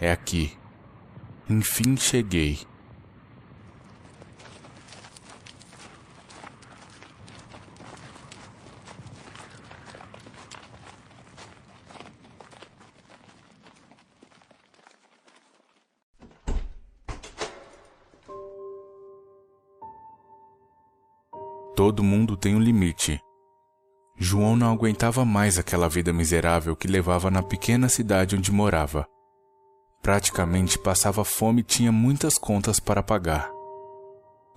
É aqui. Enfim cheguei. Todo mundo tem um limite. João não aguentava mais aquela vida miserável que levava na pequena cidade onde morava. Praticamente passava fome e tinha muitas contas para pagar.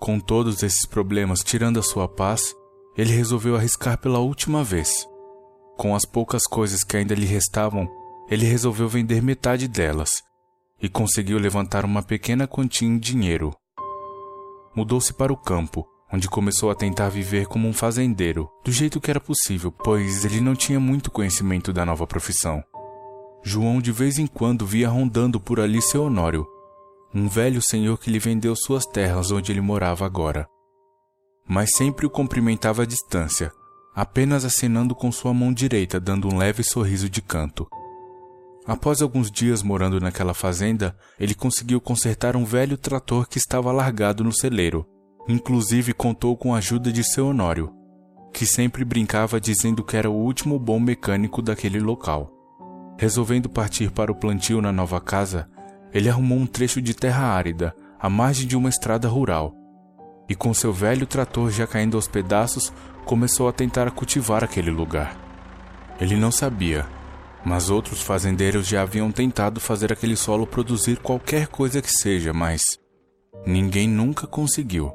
Com todos esses problemas tirando a sua paz, ele resolveu arriscar pela última vez. Com as poucas coisas que ainda lhe restavam, ele resolveu vender metade delas e conseguiu levantar uma pequena quantia em dinheiro. Mudou-se para o campo onde começou a tentar viver como um fazendeiro, do jeito que era possível, pois ele não tinha muito conhecimento da nova profissão. João de vez em quando via rondando por ali seu Honório, um velho senhor que lhe vendeu suas terras onde ele morava agora. Mas sempre o cumprimentava à distância, apenas acenando com sua mão direita, dando um leve sorriso de canto. Após alguns dias morando naquela fazenda, ele conseguiu consertar um velho trator que estava largado no celeiro Inclusive contou com a ajuda de seu Honório, que sempre brincava dizendo que era o último bom mecânico daquele local. Resolvendo partir para o plantio na nova casa, ele arrumou um trecho de terra árida, à margem de uma estrada rural, e com seu velho trator já caindo aos pedaços, começou a tentar cultivar aquele lugar. Ele não sabia, mas outros fazendeiros já haviam tentado fazer aquele solo produzir qualquer coisa que seja, mas ninguém nunca conseguiu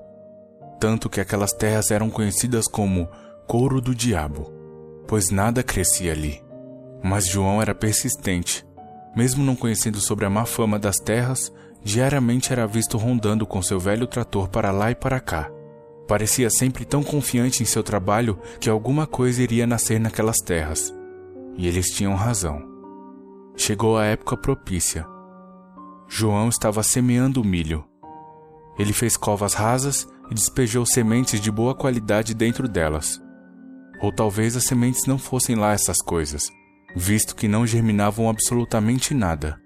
tanto que aquelas terras eram conhecidas como couro do diabo, pois nada crescia ali. Mas João era persistente. Mesmo não conhecendo sobre a má fama das terras, diariamente era visto rondando com seu velho trator para lá e para cá. Parecia sempre tão confiante em seu trabalho que alguma coisa iria nascer naquelas terras. E eles tinham razão. Chegou a época propícia. João estava semeando milho. Ele fez covas rasas e despejou sementes de boa qualidade dentro delas. Ou talvez as sementes não fossem lá essas coisas, visto que não germinavam absolutamente nada.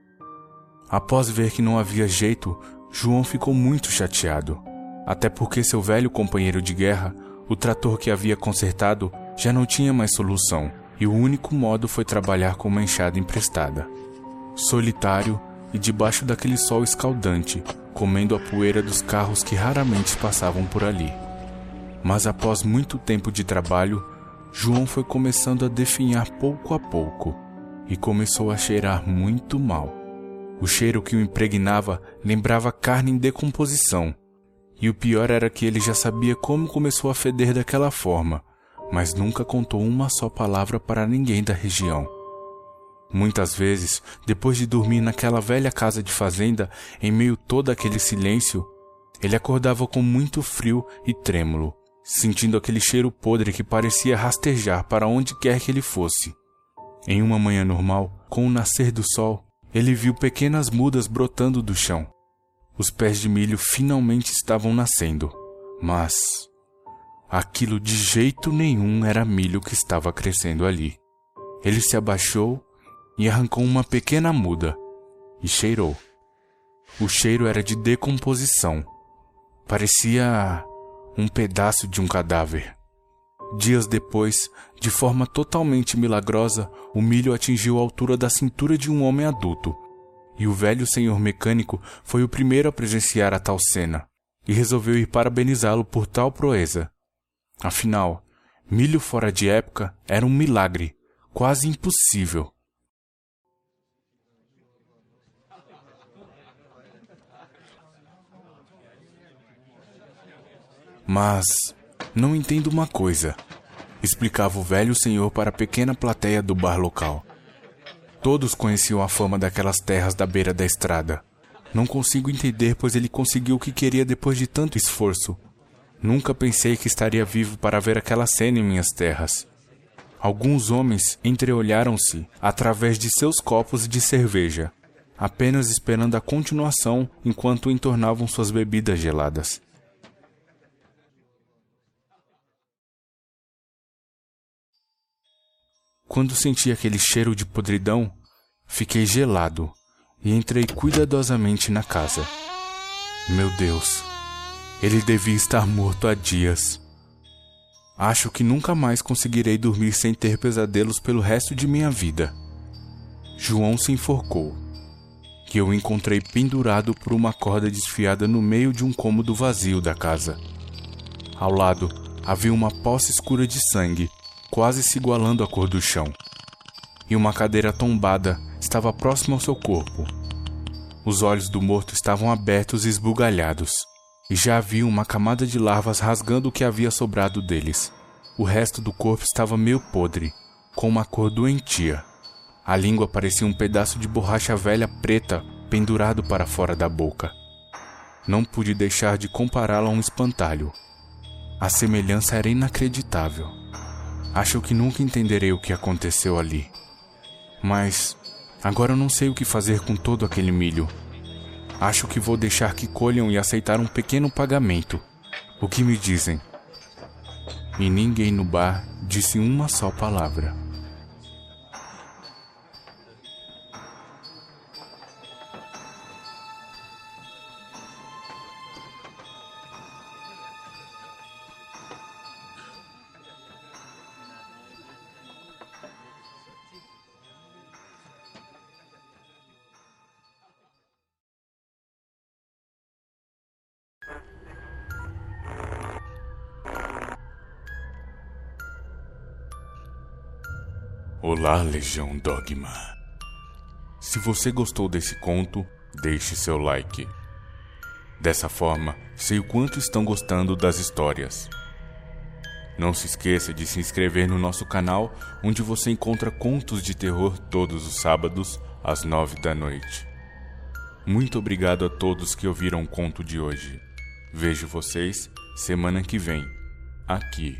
Após ver que não havia jeito, João ficou muito chateado, até porque seu velho companheiro de guerra, o trator que havia consertado, já não tinha mais solução, e o único modo foi trabalhar com uma enxada emprestada. Solitário e debaixo daquele sol escaldante, comendo a poeira dos carros que raramente passavam por ali. Mas após muito tempo de trabalho, João foi começando a definhar pouco a pouco e começou a cheirar muito mal. O cheiro que o impregnava lembrava carne em decomposição. E o pior era que ele já sabia como começou a feder daquela forma, mas nunca contou uma só palavra para ninguém da região. Muitas vezes, depois de dormir naquela velha casa de fazenda, em meio todo aquele silêncio, ele acordava com muito frio e trêmulo, sentindo aquele cheiro podre que parecia rastejar para onde quer que ele fosse. Em uma manhã normal, com o nascer do sol, ele viu pequenas mudas brotando do chão. Os pés de milho finalmente estavam nascendo, mas aquilo de jeito nenhum era milho que estava crescendo ali. Ele se abaixou e arrancou uma pequena muda e cheirou. O cheiro era de decomposição. Parecia um pedaço de um cadáver. Dias depois, de forma totalmente milagrosa, o milho atingiu a altura da cintura de um homem adulto, e o velho senhor mecânico foi o primeiro a presenciar a tal cena, e resolveu ir parabenizá-lo por tal proeza. Afinal, milho fora de época era um milagre, quase impossível. Mas não entendo uma coisa, explicava o velho senhor para a pequena plateia do bar local. Todos conheciam a fama daquelas terras da beira da estrada. Não consigo entender, pois ele conseguiu o que queria depois de tanto esforço. Nunca pensei que estaria vivo para ver aquela cena em minhas terras. Alguns homens entreolharam-se através de seus copos de cerveja, apenas esperando a continuação enquanto entornavam suas bebidas geladas. Quando senti aquele cheiro de podridão, fiquei gelado e entrei cuidadosamente na casa. Meu Deus, ele devia estar morto há dias. Acho que nunca mais conseguirei dormir sem ter pesadelos pelo resto de minha vida. João se enforcou, que eu encontrei pendurado por uma corda desfiada no meio de um cômodo vazio da casa. Ao lado havia uma poça escura de sangue, quase se igualando à cor do chão. E uma cadeira tombada estava próxima ao seu corpo. Os olhos do morto estavam abertos e esbugalhados e já havia uma camada de larvas rasgando o que havia sobrado deles. O resto do corpo estava meio podre, com uma cor doentia. A língua parecia um pedaço de borracha velha preta pendurado para fora da boca. Não pude deixar de compará-la a um espantalho. A semelhança era inacreditável. Acho que nunca entenderei o que aconteceu ali. Mas agora eu não sei o que fazer com todo aquele milho. Acho que vou deixar que colham e aceitar um pequeno pagamento. O que me dizem? E ninguém no bar disse uma só palavra. Olá, Legião Dogma. Se você gostou desse conto, deixe seu like. Dessa forma, sei o quanto estão gostando das histórias. Não se esqueça de se inscrever no nosso canal, onde você encontra contos de terror todos os sábados, às nove da noite. Muito obrigado a todos que ouviram o conto de hoje. Vejo vocês semana que vem, aqui